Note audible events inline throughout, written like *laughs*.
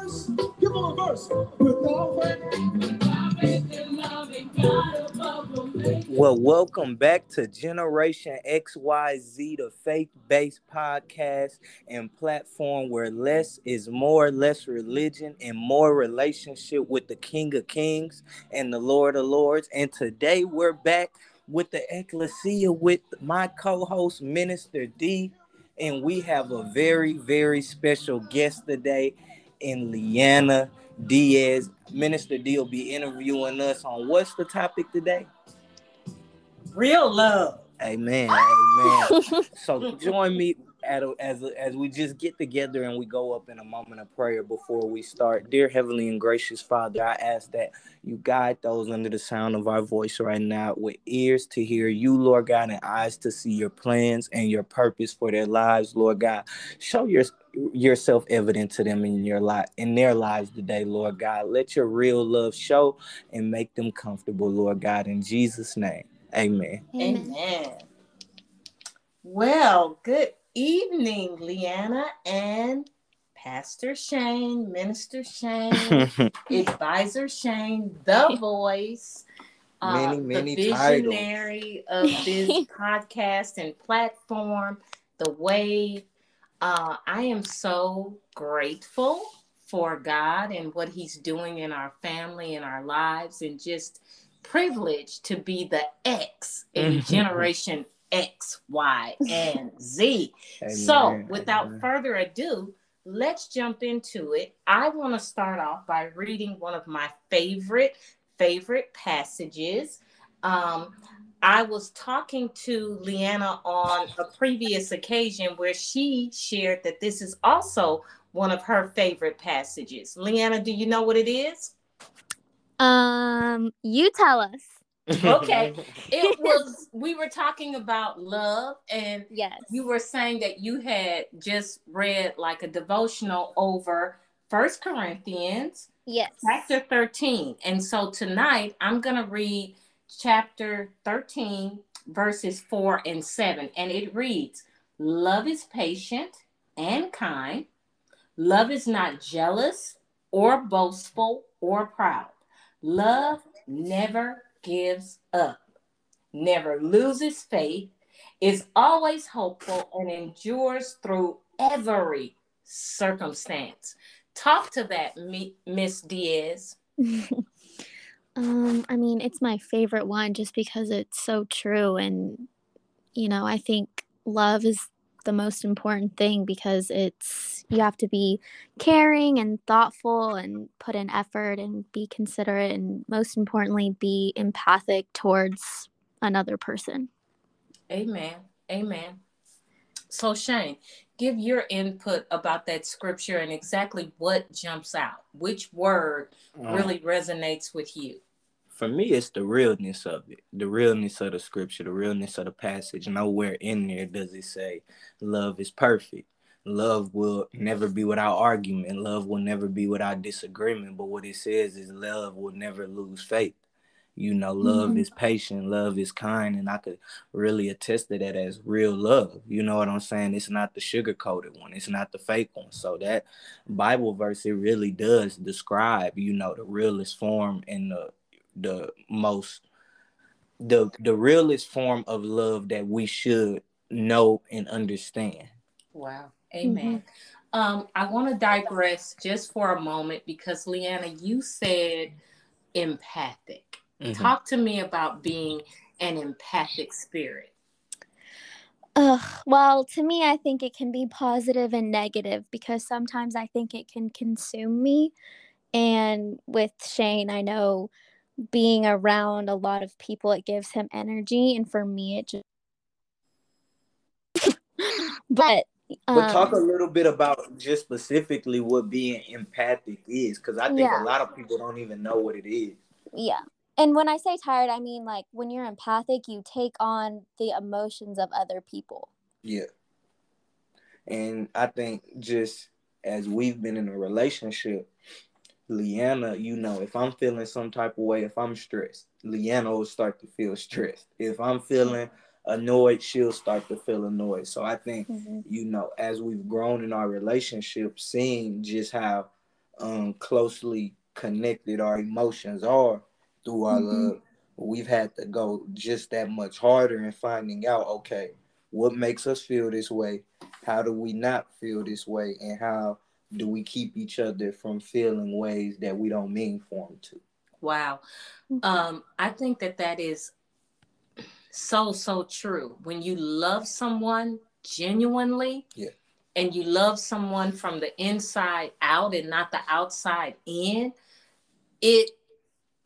verse? Give them a verse. Faith. Well, welcome back to Generation XYZ, the faith based podcast and platform where less is more, less religion, and more relationship with the King of Kings and the Lord of Lords. And today we're back with the Ekklesia with my co host, Minister Dee. And we have a very, very special guest today in Leanna Diaz. Minister Dee will be interviewing us on what's the topic today? Real love. Amen. Amen. *laughs* so join me at a, as a, as we just get together and we go up in a moment of prayer before we start. Dear heavenly and gracious Father, I ask that you guide those under the sound of our voice right now with ears to hear you, Lord God, and eyes to see your plans and your purpose for their lives, Lord God. Show your yourself evident to them in your life in their lives today, Lord God. Let your real love show and make them comfortable, Lord God, in Jesus' name. Amen. Amen. Amen. Well, good evening, Leanna and Pastor Shane, Minister Shane, *laughs* Advisor Shane, the voice, many, uh, many the visionary titles. of this *laughs* podcast and platform, the way. Uh, I am so grateful for God and what He's doing in our family and our lives, and just privileged to be the X in *laughs* Generation X, Y, and Z. Amen. So, without Amen. further ado, let's jump into it. I want to start off by reading one of my favorite, favorite passages. Um, I was talking to Leanna on a previous occasion where she shared that this is also one of her favorite passages. Leanna, do you know what it is? Um, you tell us. Okay. *laughs* It was we were talking about love and yes. you were saying that you had just read like a devotional over first corinthians yes. chapter 13 and so tonight i'm going to read chapter 13 verses 4 and 7 and it reads love is patient and kind love is not jealous or boastful or proud love never gives up, never loses faith, is always hopeful, and endures through every circumstance. Talk to that, Miss Diaz. *laughs* um, I mean, it's my favorite one just because it's so true. And, you know, I think love is the most important thing because it's you have to be caring and thoughtful and put in effort and be considerate and most importantly be empathic towards another person amen amen so shane give your input about that scripture and exactly what jumps out which word uh-huh. really resonates with you for me, it's the realness of it, the realness of the scripture, the realness of the passage. Nowhere in there does it say love is perfect. Love will never be without argument. Love will never be without disagreement. But what it says is love will never lose faith. You know, love mm-hmm. is patient, love is kind, and I could really attest to that as real love. You know what I'm saying? It's not the sugar coated one, it's not the fake one. So that Bible verse, it really does describe, you know, the realest form and the the most the the realest form of love that we should know and understand. Wow. Amen. Mm-hmm. Um, I want to digress just for a moment because Leanna, you said empathic. Mm-hmm. Talk to me about being an empathic spirit. Uh, well, to me, I think it can be positive and negative because sometimes I think it can consume me. And with Shane, I know being around a lot of people it gives him energy and for me it just *laughs* but um, but talk a um, little bit about just specifically what being empathic is because i think yeah. a lot of people don't even know what it is yeah and when i say tired i mean like when you're empathic you take on the emotions of other people yeah and i think just as we've been in a relationship Leanna, you know, if I'm feeling some type of way, if I'm stressed, Leanna will start to feel stressed. If I'm feeling annoyed, she'll start to feel annoyed. So I think, mm-hmm. you know, as we've grown in our relationship, seeing just how um closely connected our emotions are through our Mhm. love. We've had to go just that much harder in finding out, okay, what makes us feel this way? How do we not feel this way? And how do we keep each other from feeling ways that we don't mean for them to? Wow. Um, I think that that is so, so true. When you love someone genuinely, Yeah. and you love someone from the inside out and not the outside in, it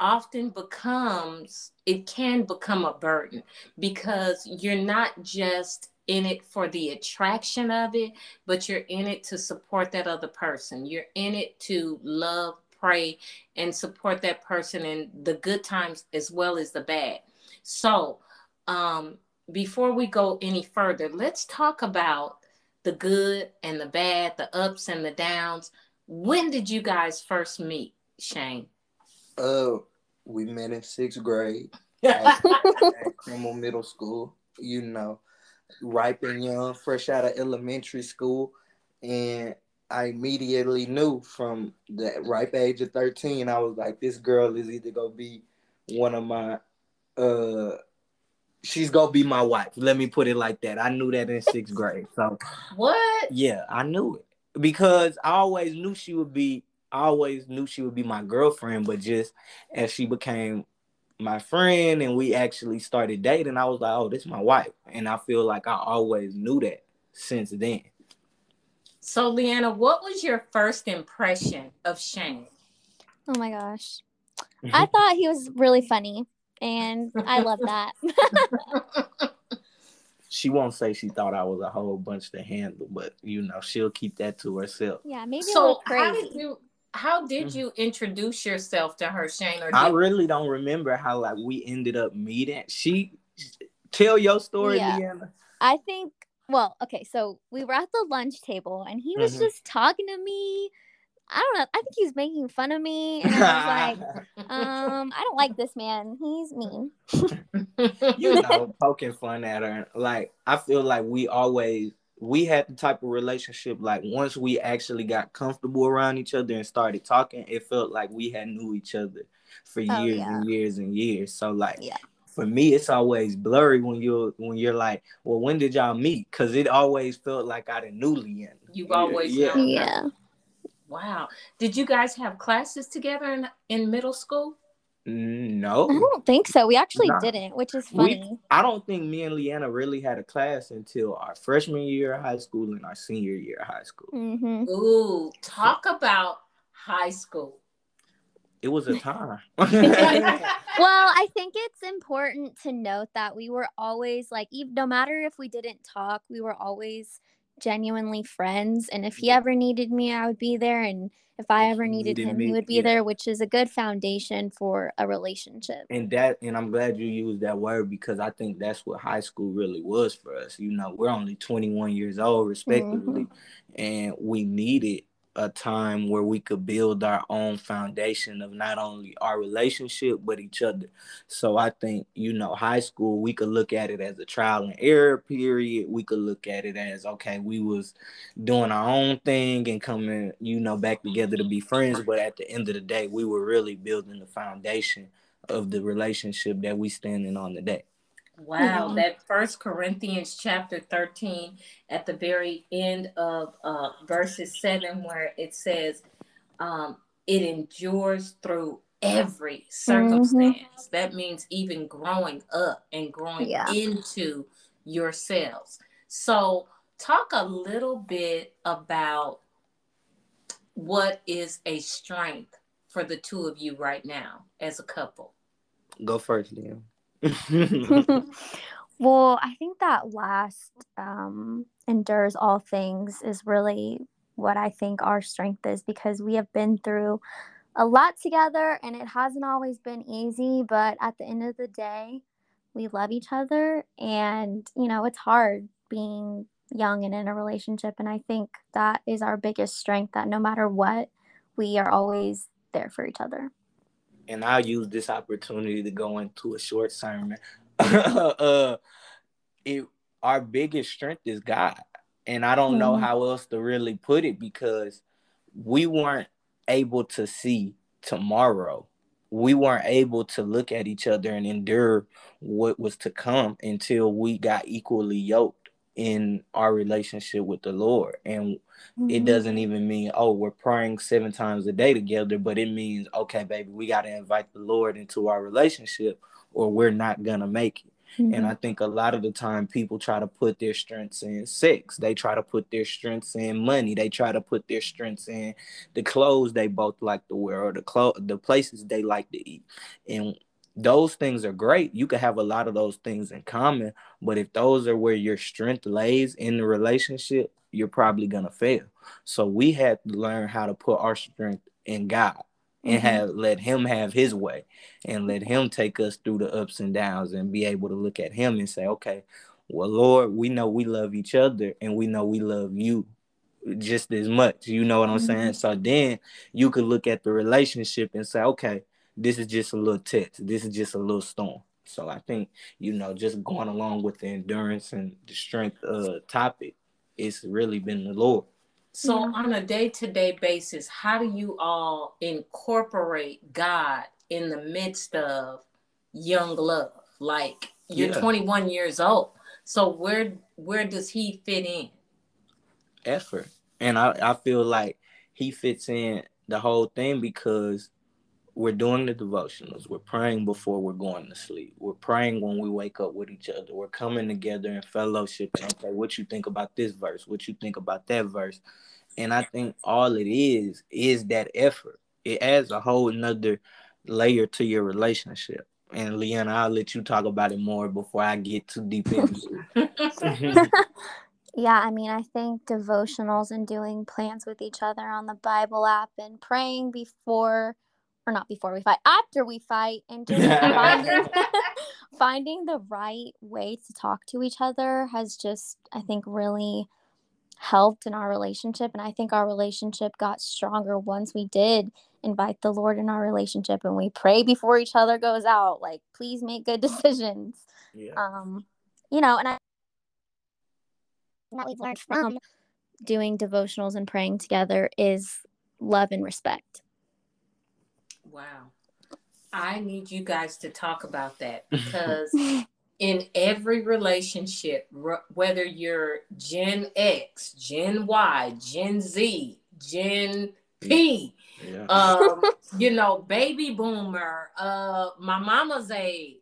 often becomes, it can become a burden because you're not just in it for the attraction of it, but you're in it to support that other person. You're in it to love, pray, and support that person in the good times as well as the bad. So, um, before we go any further, let's talk about the good and the bad, the ups and the downs. When did you guys first meet, Shane? Uh, we met in sixth grade *laughs* at Cremel Middle School. You know, ripe and young, fresh out of elementary school, and I immediately knew from the ripe age of thirteen, I was like, this girl is either gonna be one of my, uh, she's gonna be my wife. Let me put it like that. I knew that in sixth grade, so what? yeah, I knew it because I always knew she would be. I always knew she would be my girlfriend, but just as she became my friend and we actually started dating, I was like, "Oh, this is my wife," and I feel like I always knew that since then. So, Leanna, what was your first impression of Shane? Oh my gosh. *laughs* I thought he was really funny and I love *laughs* that. *laughs* she won't say she thought I was a whole bunch to handle, but you know, she'll keep that to herself. yeah, maybe a so, little how crazy. did you? How did you introduce yourself to her, Shane? Or I really don't remember how like we ended up meeting. She tell your story, Yeah. Leanna. I think well, okay, so we were at the lunch table and he was Mhm. just talking to me. I don't know. I think he was making fun of me and I was like, *laughs* um, I don't like this man. He's mean. you know, *laughs* poking fun at her. Like I feel like we always we had the type of relationship like once we actually got comfortable around each other and started talking, it felt like we had knew each other for Oh, years yeah. and years and years. So like Yeah. for me it's always blurry when you're when you're like, well, when did y'all meet? Cause it always felt like I didn't knew Leanna. You've always yeah. known. Yeah. Wow. Did you guys have classes together in, in middle school? No. I don't think so. We actually Nah. didn't, which is We- funny. I don't think me and Leanna really had a class until our freshman year of high school and our senior year of high school. hmm Ooh, talk about high school. It was a *laughs* time. *laughs* *laughs* Well, I think it's important to note that we were always like, ev- no matter if we didn't talk, we were always genuinely friends. And if he ever needed me, I would be there. And if I ever needed him, he would be yeah. there, which is a good foundation for a relationship. and that and I'm glad you used that word because I think that's what high school really was for us. You know, we're only 21 years old mm-hmm. respectively and we needed a time where we could build our own foundation of not only our relationship but each other. So I think, you know, high school we could look at it as a trial and error period. We could look at it as okay, we was doing our own thing and coming, you know, back together to be friends, but at the end of the day, we were really building the foundation of the relationship that we standing on today. Wow, Mhm. that First Corinthians chapter 13 at the very end of uh, verses 7, where it says, um, it endures through every circumstance. That means even growing up and growing Yeah. into yourselves. So, talk a little bit about what is a strength for the two of you right now as a couple. Go first, Liam. *laughs* well, I think that last um, endures all things is really what I think our strength is because we have been through a lot together and it hasn't always been easy, but at the end of the day, we love each other and you know, it's hard being young and in a relationship and I think that is our biggest strength that no matter what, we are always there for each other. And I'll use this opportunity to go into a short sermon. *laughs* uh, it our biggest strength is God, and I don't know Mhm. how else to really put it because we weren't able to see tomorrow. We weren't able to look at each other and endure what was to come until we got equally yoked in our relationship with the Lord. And mm-hmm. it doesn't even mean, oh, we're praying seven times a day together, but it means, okay, baby, we got to invite the Lord into our relationship or we're not going to make it. Mm-hmm. And I think a lot of the time people try to put their strengths in sex. They try to put their strengths in money. They try to put their strengths in the clothes they both like to wear or the clo- the places they like to eat. And those things are great. You can have a lot of those things in common, but if those are where your strength lays in the relationship, you're probably gonna fail. So we had to learn how to put our strength in God and mm-hmm. have let him have his way and let him take us through the ups and downs and be able to look at him and say, okay, well, Lord, we know we love each other and we know we love you just as much. You know what I'm mm-hmm. saying? So then you could look at the relationship and say, okay, this is just a little test. This is just a little storm. So I think, you know, just going along with the endurance and the strength uh topic, it's really been the Lord. So, on a day to day basis, how do you all incorporate God in the midst of young love? Like you're yeah. 21 years old. So where where does he fit in? Effort. And I, I feel like he fits in the whole thing because we're doing the devotionals. We're praying before we're going to sleep. We're praying when we wake up with each other. We're coming together in fellowship okay, what you think about this verse? What you think about that verse? And I think all it is is that effort. It adds a whole nother layer to your relationship. And Leanna, I'll let you talk about it more before I get too deep into it. *laughs* yeah, I mean, I think devotionals and doing plans with each other on the Bible app and praying before or not before we fight, after we fight, and *laughs* just finding, *laughs* finding the right way to talk to each other has just, I think, really helped in our relationship. And I think our relationship got stronger once we did invite the Lord in our relationship and we pray before each other goes out. Like, please make good *laughs* decisions. Yeah. Um, you know, and I that we've learned from doing devotionals and praying together is love and respect. Wow. I need you guys to talk about that *laughs* because *laughs* in every relationship, whether you're Gen X, Gen Y, Gen Z, Gen P, yeah. um, *laughs* you know, baby boomer, uh, my mama's age,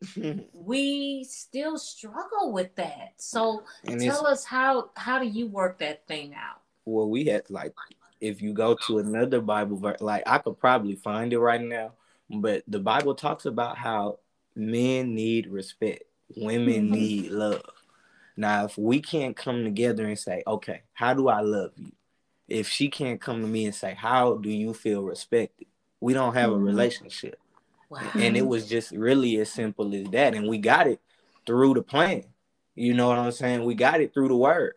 we still struggle with that. So and tell us how how do you work that thing out? Well, we had like if you go to another Bible verse, like I could probably find it right now, but the Bible talks about how men need respect, women mm-hmm. need love. Now, if we can't come together and say, okay, how do I love you? If she can't come to me and say, how do you feel respected? We don't have mm-hmm. a relationship. Wow. And it was just really as simple as that. And we got it through the plan. You know what I'm saying? We got it through the word.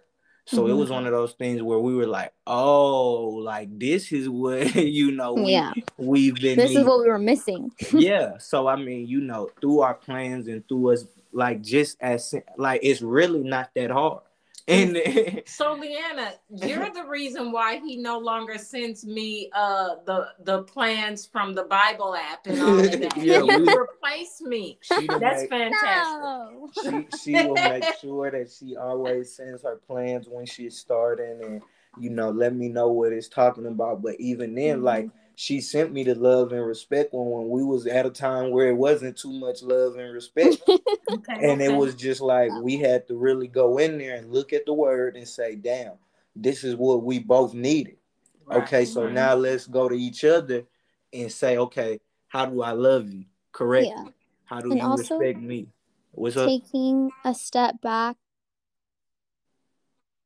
So mm-hmm. it was one of those things where we were like, oh, like this is what *laughs* you know we, yeah. we've been This is what we were missing. *laughs* yeah. So I mean, you know, through our plans and through us like just as like it's really not that hard. And *laughs* so Leanna, you're the reason why he no longer sends me uh the the plans from the Bible app and all of that. yeah, we, replace me. That's make, fantastic. No. She she will make sure that she always sends her plans when she's starting and you know let me know what it's talking about. But even then, mm-hmm. like she sent me the love and respect when, when we was at a time where it wasn't too much love and respect. *laughs* okay, and okay. it was just like we had to really go in there and look at the word and say, damn, this is what we both needed. Right, okay, so right. now let's go to each other and say, okay, how do I love you correctly? Yeah. How do and you respect me? What's taking up? a step back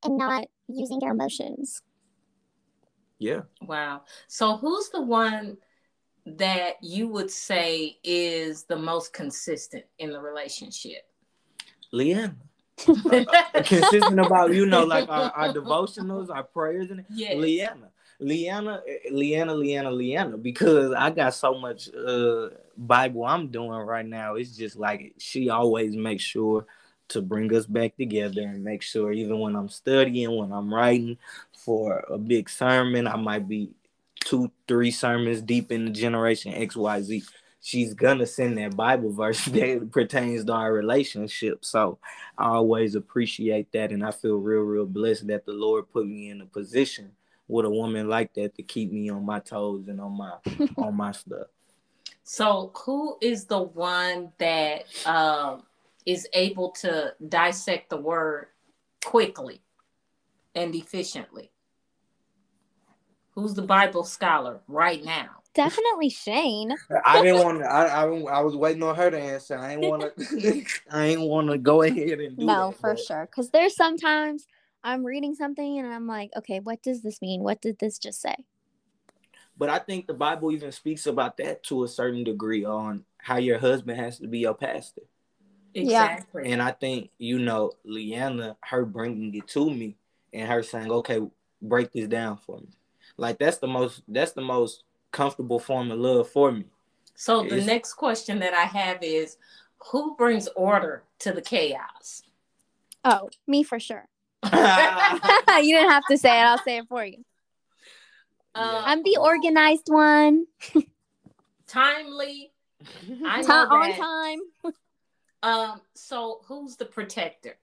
and not using your emotions yeah. Wow. So who's the one that you would say is the most consistent in the relationship? Leanna. *laughs* consistent about you know like our, our *laughs* devotionals, our prayers, and yeah, Leanna, Leanna, Leanna, Leanna, Leanna. Because I got so much uh Bible I'm doing right now. It's just like she always makes sure to bring us back together and make sure even when I'm studying, when I'm writing for a big sermon, I might be two, three sermons deep in the generation XYZ, she's gonna send that Bible *laughs* verse that pertains to our relationship. So I always appreciate that and I feel real, real blessed that the Lord put me in a position with a woman like that to keep me on my toes and on my *laughs* on my stuff. So, who is the one that um, is able to dissect the word quickly and efficiently? Who's the Bible scholar right now? Definitely Shane. I didn't want to. I, I I was waiting on her to answer. I ain't want to. *laughs* I ain't want to go ahead and do No, that, for but- sure. Because there's sometimes I'm reading something and I'm like, okay, what does this mean? What did this just say? But I think the Bible even speaks about that to a certain degree on how your husband has to be your pastor. Yeah. And I think, you know, Leanna, her bringing it to me and her saying, okay, break this down for me. Like that's the most, that's the most comfortable form of love for me. So, the It's- next question that I have is who brings order to the chaos? Oh, me for sure. *laughs* *laughs* you didn't have to say it. I'll say it for you. Uh, I'm the organized one. *laughs* timely. I Ti- know on time. Um, so who's the protector?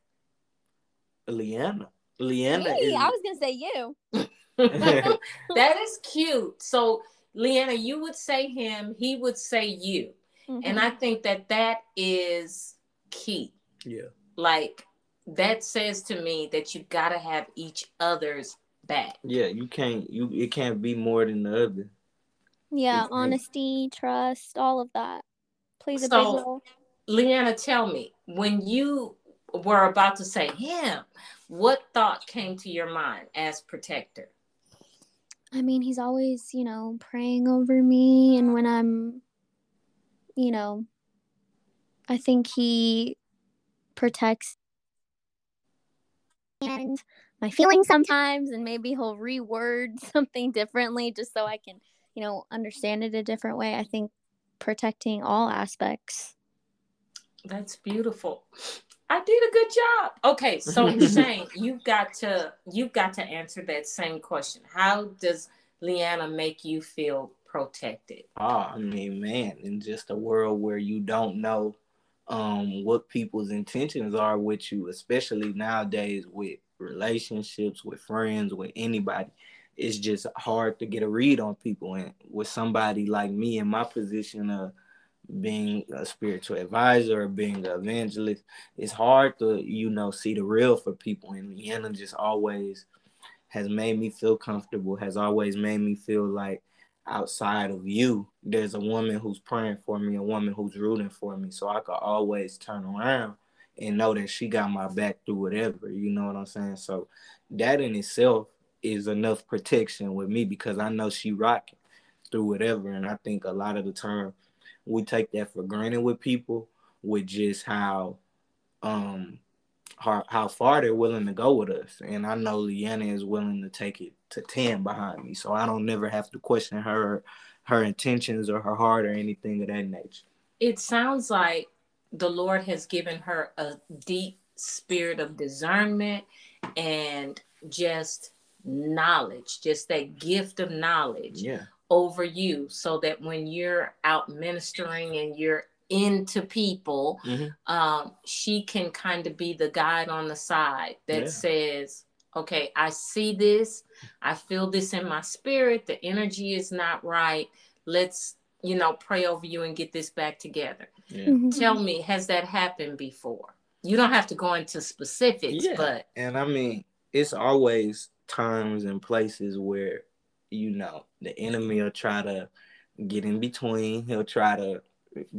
Leanna. Leanna Me, is I was gonna say you. *laughs* that is cute. So, Leanna, you would say him, he would say you. And Mhm. I think that that is key. yeah. Like, that says to me that you got to have each other's back. Yeah, you can't you it can't be more than the other. yeah, It's- honesty, trust, all of that plays a big role. Leanna, tell me, when you were about to say him, what thought came to your mind as protector? I mean, he's always, you know, praying over me. And when I'm, you know, I think he protects and my feelings sometimes. And maybe he'll reword *laughs* something differently just so I can, you know, understand it a different way. I think protecting all aspects. That's beautiful. I did a good job. Okay, so *laughs* Shane, you've got to you've got to answer that same question. How does Leanna make you feel protected? Ah, I mean, man, in just a world where you don't know um what people's intentions are with you, especially nowadays with relationships, with friends, with anybody, it's just hard to get a read on people. And with somebody like me in my position of being a spiritual advisor or being an evangelist, it's hard to, you know, see the real for people. And Leanna just always has made me feel comfortable, has always made me feel like outside of you, there's a woman who's praying for me, a woman who's rooting for me. So I could always turn around and know that she got my back through whatever. You know what I'm saying? So that in itself is enough protection with me because I know she rocking through whatever. And I think a lot of the time we take that for granted with people with just how um how, how far they're willing to go with us. And I know Leanna is willing to take it to 10 behind me. So I don't never have to question her her intentions or her heart or anything of that nature. It sounds like the Lord has given her a deep spirit of discernment and just knowledge, just that gift of knowledge Yeah. Over you so that when you're out ministering and you're into people, Mhm. um, she can kind of be the guide on the side that Yeah. says, okay, I see this, I feel this in my spirit, the energy is not right. Let's, you know, pray over you and get this back together. Yeah. Mhm. Tell me, has that happened before? You don't have to go into specifics, Yeah. but And I mean, it's always times and places where, you know, the enemy will try to get in between. He'll try to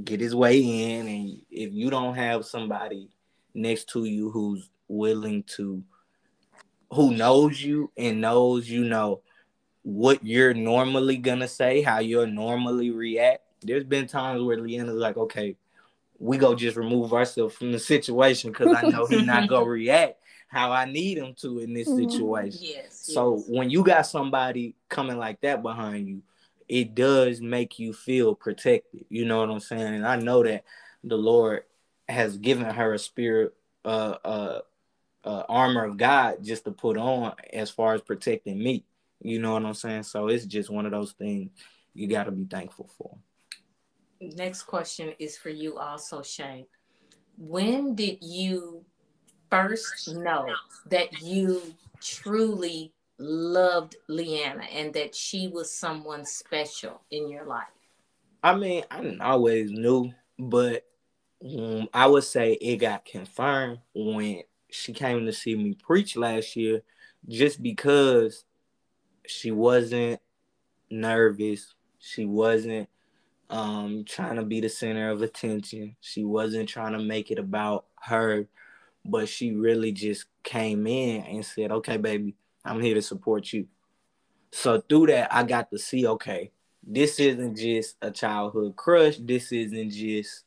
get his way in. And if you don't have somebody next to you who's willing to, who knows you and knows, you know, what you're normally going to say, how you'll normally react. There's been times where Leanna's like, okay, we go just remove ourselves from the situation because I know he's not gonna *laughs* react how I need him to in this Mhm. situation. yes. So yes. when you got somebody coming like that behind you, it does make you feel protected. You know what I'm saying? And I know that the Lord has given her a spirit, uh, uh, uh armor of God just to put on as far as protecting me. You know what I'm saying? So it's just one of those things you got to be thankful for. Next question is for you also, Shane. When did you first know that you truly loved Leanna and that she was someone special in your life? I mean, I didn't always knew, but um, I would say it got confirmed when she came to see me preach last year, just because she wasn't nervous, she wasn't um, trying to be the center of attention, she wasn't trying to make it about her, but she really just came in and said, "Okay, baby, I'm here to support you." So through that, I got to see, okay, this isn't just a childhood crush. This isn't just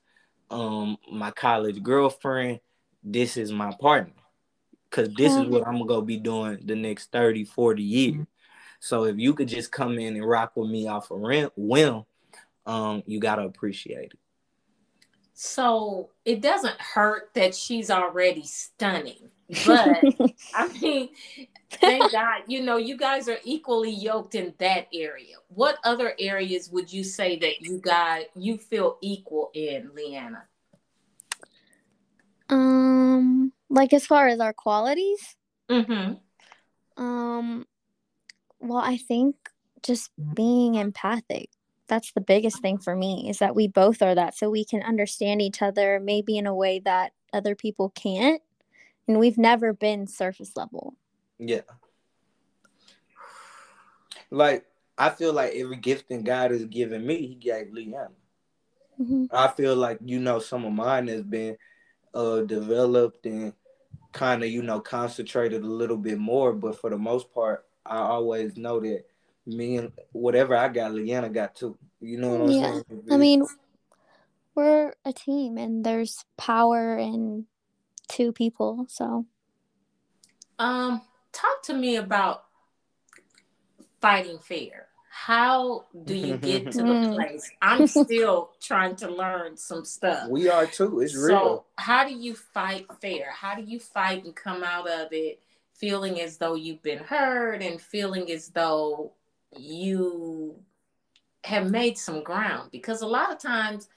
um my college girlfriend. This is my partner. Cause this is what I'm gonna go be doing the next 30, 40 years. So if you could just come in and rock with me off a of whim, um, you gotta appreciate it. So it doesn't hurt that she's already stunning. But *laughs* I mean, thank God, you know, you guys are equally yoked in that area. What other areas would you say that you guys you feel equal in, Leanna? Um, like as far as our qualities. Mm-hmm. Um, well, I think just being empathic. That's the biggest thing for me is that we both are that, so we can understand each other maybe in a way that other people can't and we've never been surface level. Yeah. Like I feel like every gifting God has given me, He gave Leanna. Mm-hmm. I feel like you know some of mine has been uh developed and kind of you know concentrated a little bit more, but for the most part, I always know that me and whatever I got, Leanna got too. You know what I'm yeah. saying? I mean, we're a team, and there's power in two people. So, um, talk to me about fighting fair. How do you *laughs* get to the mm. place? I'm still *laughs* trying to learn some stuff. We are too. It's so real. How do you fight fair? How do you fight and come out of it feeling as though you've been heard and feeling as though you have made some ground? Because a lot of times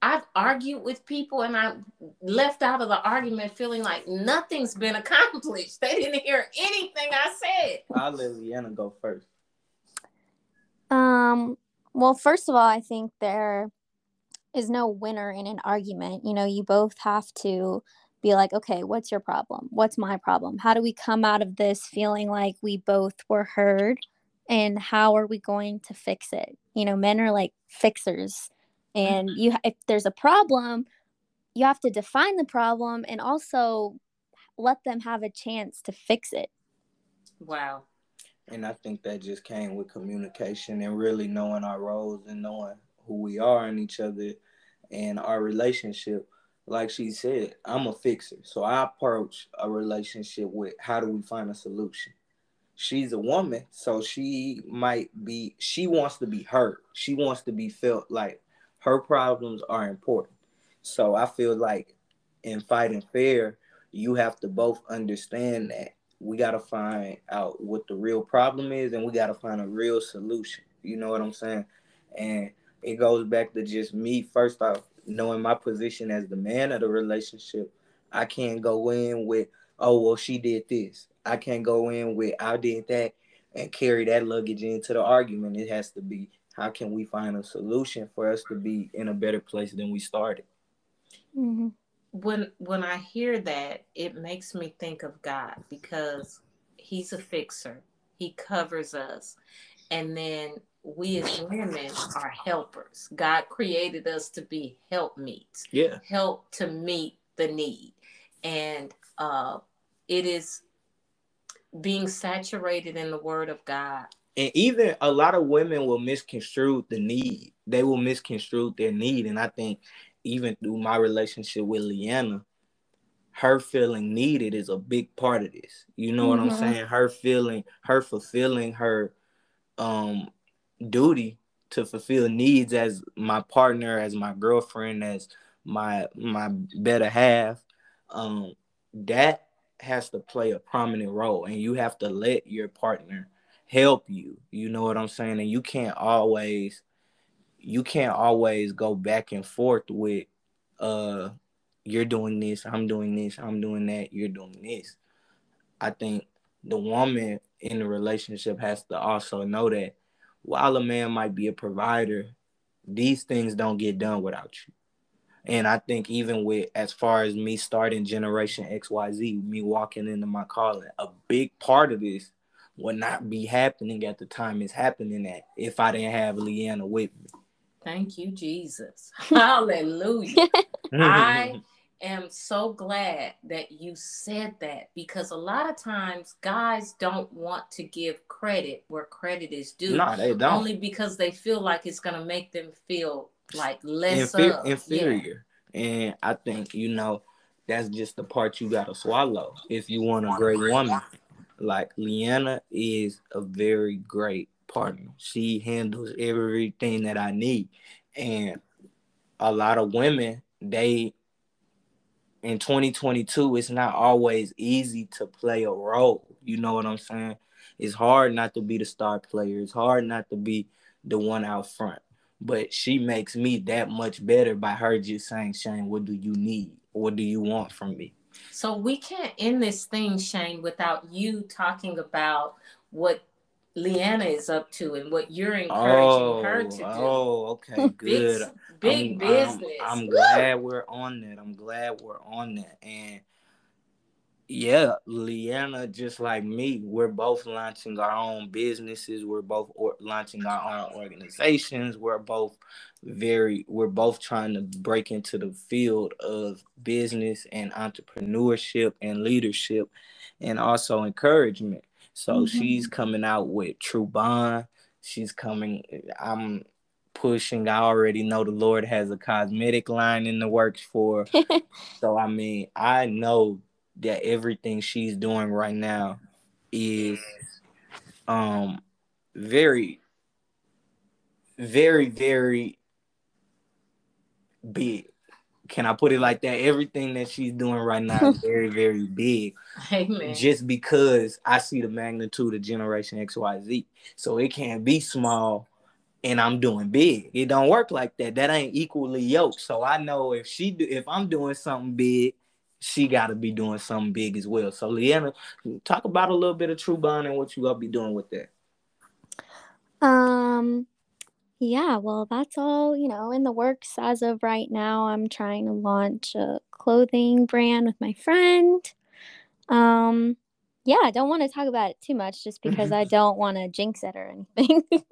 I've argued with people and I left out of the argument feeling like nothing's been *laughs* accomplished. They didn't hear anything I said. I'll let Leanna go first. Um, well, first of all, I think there is no winner in an argument. You know, you both have to be like, okay, what's your problem? What's my problem? How do we come out of this feeling like we both were heard? And how are we going to fix it? You know, men are like fixers and mm-hmm. you if there's a problem you have to define the problem and also let them have a chance to fix it. Wow. And i think that just came with communication and really knowing our roles and knowing who we are in each other and our relationship. Like she said i'm a fixer so i approach a relationship with how do we find a solution she's a woman so she might be she wants to be heard she wants to be felt like her problems are important. So I feel like in fighting fair, you have to both understand that we got to find out what the real problem is and we got to find a real solution. You know what I'm saying? And it goes back to just me, first off, knowing my position as the man of the relationship. I can't go in with, oh, well, she did this. I can't go in with, I did that and carry that luggage into the argument. It has to be, how can we find a solution for us to be in a better place than we started? Mm-hmm. when when i hear that it makes me think of god because he's a fixer. He covers us. And then we as women are helpers. God created us to be helpmeets. Yeah. Help to meet the need. And uh it is being saturated in the word of god and even a lot of women will misconstrue the need. They will misconstrue their need. And I think even through my relationship with Leanna, her feeling needed is a big part of this. You know mm-hmm. what I'm mm-hmm. saying? Her feeling, her fulfilling her um duty to fulfill needs as my partner, as my girlfriend, as my my better half. Um, that has to play a prominent role, and you have to let your partner help you. You know what I'm saying? And you can't always you can't always go back and forth with uh you're doing this, I'm doing this, I'm doing that, you're doing this. I think the woman in the relationship has to also know that while a man might be a provider, these things don't get done without you. And I think even with as far as me starting Generation XYZ, me walking into my calling, a big part of this would not be happening at the time it's happening at if I didn't have Leanna with me. Thank you, Jesus. *laughs* Hallelujah. I *laughs* am so glad that you said that because a lot of times guys don't want to give credit where credit is due. No, they don't. Only because they feel like it's going to make them feel like less Infer- inferior. And I think, you know, that's just the part you gotta swallow if you want a great woman. Like Leanna is a very great partner. She handles everything that I need. And a lot of women, they in 2022, it's not always easy to play a role. You know what I'm saying? It's hard not to be the star player. It's hard not to be the one out front. But she makes me that much better by her just saying, Shane, what do you need? What do you want from me? So we can't end this thing, Shane, without you talking about what Leanna is up to and what you're encouraging oh, her to do. oh, okay, good. Big, big I'm- I'm- business. I'm, glad we're on that. I'm glad we're on that. And yeah, Leanna, just like me, we're both launching our own businesses. We're both or- launching our own organizations. We're both very, we're both trying to break into the field of business and entrepreneurship and leadership and also encouragement. So Mhm. she's coming out with True Bond. She's coming, I'm pushing. I already know the Lord has a cosmetic line in the works for. *laughs* so I mean, I know that everything she's doing right now is um very very very big. Can I put it like that? Everything that she's doing right now is very *laughs* very big Amen. just because I see the magnitude of Generation XYZ. So it can't be small and I'm doing big. It don't work like that. That ain't equally yoked. So I know if she do, if I'm doing something big, she got to be doing something big as well. So Leanna, talk about a little bit of True Bond and what you gonna be doing with that. Um, yeah, well, that's all, you know, in the works as of right now. I'm trying to launch a clothing brand with my friend. Um, yeah, I don't want to talk about it too much just because *laughs* I don't want to jinx it or anything. *laughs*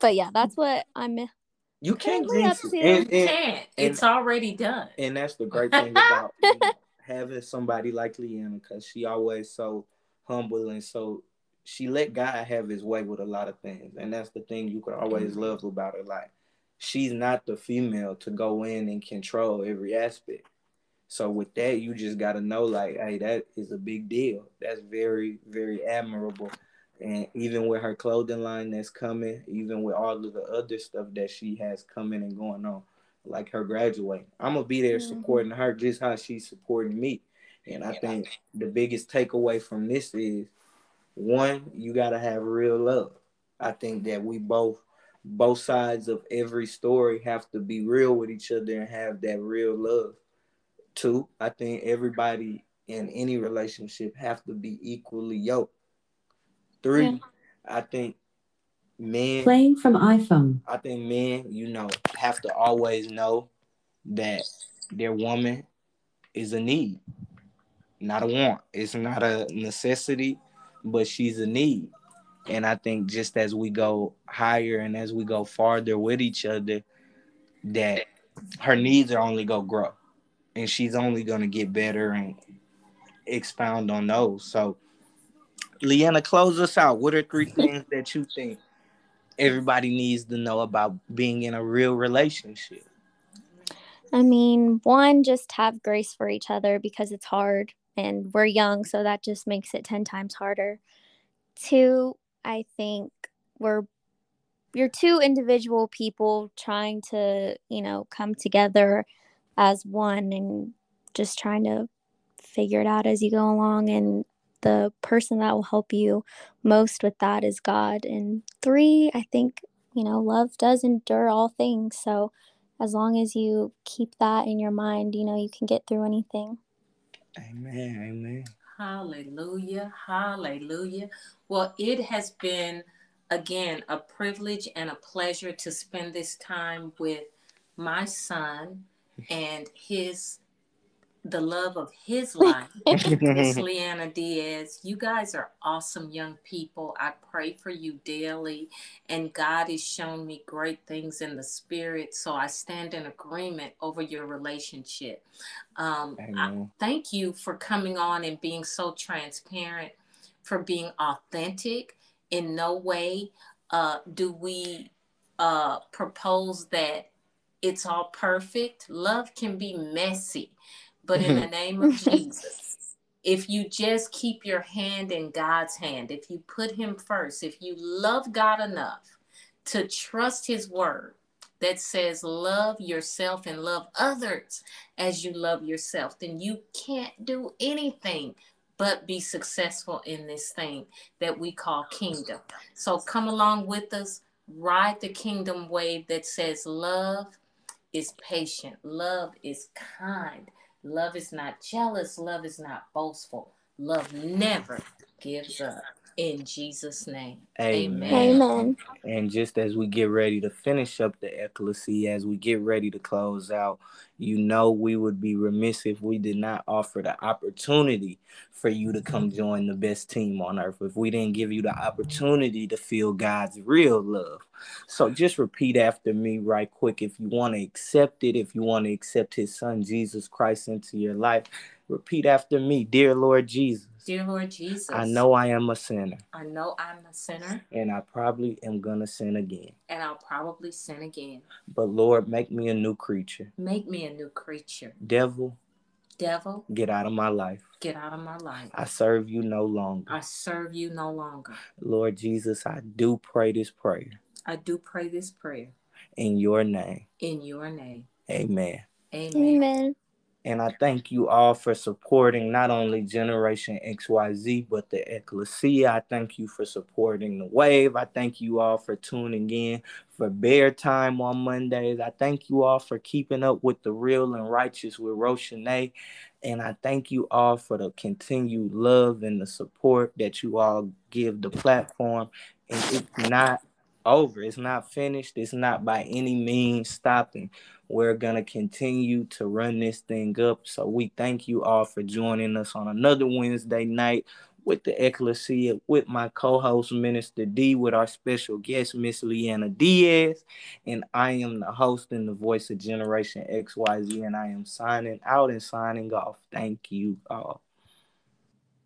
But yeah, that's what I'm You can't Currently jinx up it. And, You and, can't. It's already done. and that's the great thing *laughs* about having somebody like Leanna because she always so humble and so she let God have his way with a lot of things. And that's the thing you could always mm-hmm. love about her. Like she's not the female to go in and control every aspect. So with that, you just gotta know like, hey, that is a big deal. That's very, very admirable. And even with her clothing line that's coming, even with all of the other stuff that she has coming and going on, like her graduating, I'm gonna be there Mhm. supporting her just how she's supporting me. And I think the biggest takeaway from this is one, you gotta have real love. I think that we both both sides of every story have to be real with each other and have that real love. Two, I think everybody in any relationship have to be equally yoked. Three, Yeah. I think men Playing from iPhone. I think men, you know, have to always know that their woman is a need, not a want. It's not a necessity, but she's a need. And I think just as we go higher and as we go farther with each other, that her needs are only gonna grow. And she's only gonna get better and expound on those. So Leanna, close us out. What are three things that you think everybody needs to know about being in a real relationship? I mean, one, just have grace for each other because it's hard and we're young, so that just makes it 10 times harder. Two, I think we're you're two individual people trying to, you know, come together as one and just trying to figure it out as you go along and the person that will help you most with that is God. And three, I think, you know, love does endure all things. So as long as you keep that in your mind, you know, you can get through anything. Amen. Amen. Hallelujah. Hallelujah. Well, it has been, again, a privilege and a pleasure to spend this time with my son and his the love of his *laughs* life. *laughs* Miss *laughs* Leanna Diaz, you guys are awesome young people. I pray for you daily, and God has shown me great things in the spirit. So I stand in agreement over your relationship. Um, I thank you for coming on and being so transparent, for being authentic. In no way uh, do we uh, propose that it's all perfect. Love can be messy but in the *laughs* name of Jesus, if you just keep your hand in God's hand, if you put Him first, if you love God enough to trust His word that says, love yourself and love others as you love yourself, then you can't do anything but be successful in this thing that we call kingdom. So come along with us, ride the kingdom wave that says, love is patient, love is kind Love is not jealous. Love is not boastful. Love never gives up. In Jesus' name. Amen. Amen. And just as we get ready to finish up the Ekklesia, as we get ready to close out, you know we would be remiss if we did not offer the opportunity for you to come join the best team on earth. If we didn't give you the opportunity to feel God's real love. So just repeat after me right quick. If you want to accept it, if you want to accept his son Jesus Christ into your life, repeat after me. Dear Lord Jesus. Dear Lord Jesus. I know I am a sinner. I know I'm a sinner. And I probably am going to sin again. And I'll probably sin again. But Lord, make me a new creature. Make me a new creature. Devil. Devil. Get out of my life. Get out of my life. I serve you no longer. I serve you no longer. Lord Jesus, I do pray this prayer. I do pray this prayer. In your name. In your name. Amen. Amen. Amen. And I thank you all for supporting not only Generation XYZ, but the Ekklesia. I thank you for supporting the wave. I thank you all for tuning in for Bear Time on Mondays. I thank you all for keeping up with the real and righteous with Roshanae. And I thank you all for the continued love and the support that you all give the platform. And it's not over. It's not finished. It's not by any means stopping. We're going to continue to run this thing up. So we thank you all for joining us on another Wednesday night with the Ekklesia, with my co-host Minister Dee, with our special guest Miss Leanna Diaz, and I am the host and the voice of Generation XYZ, and I am signing out and signing off. Thank you all.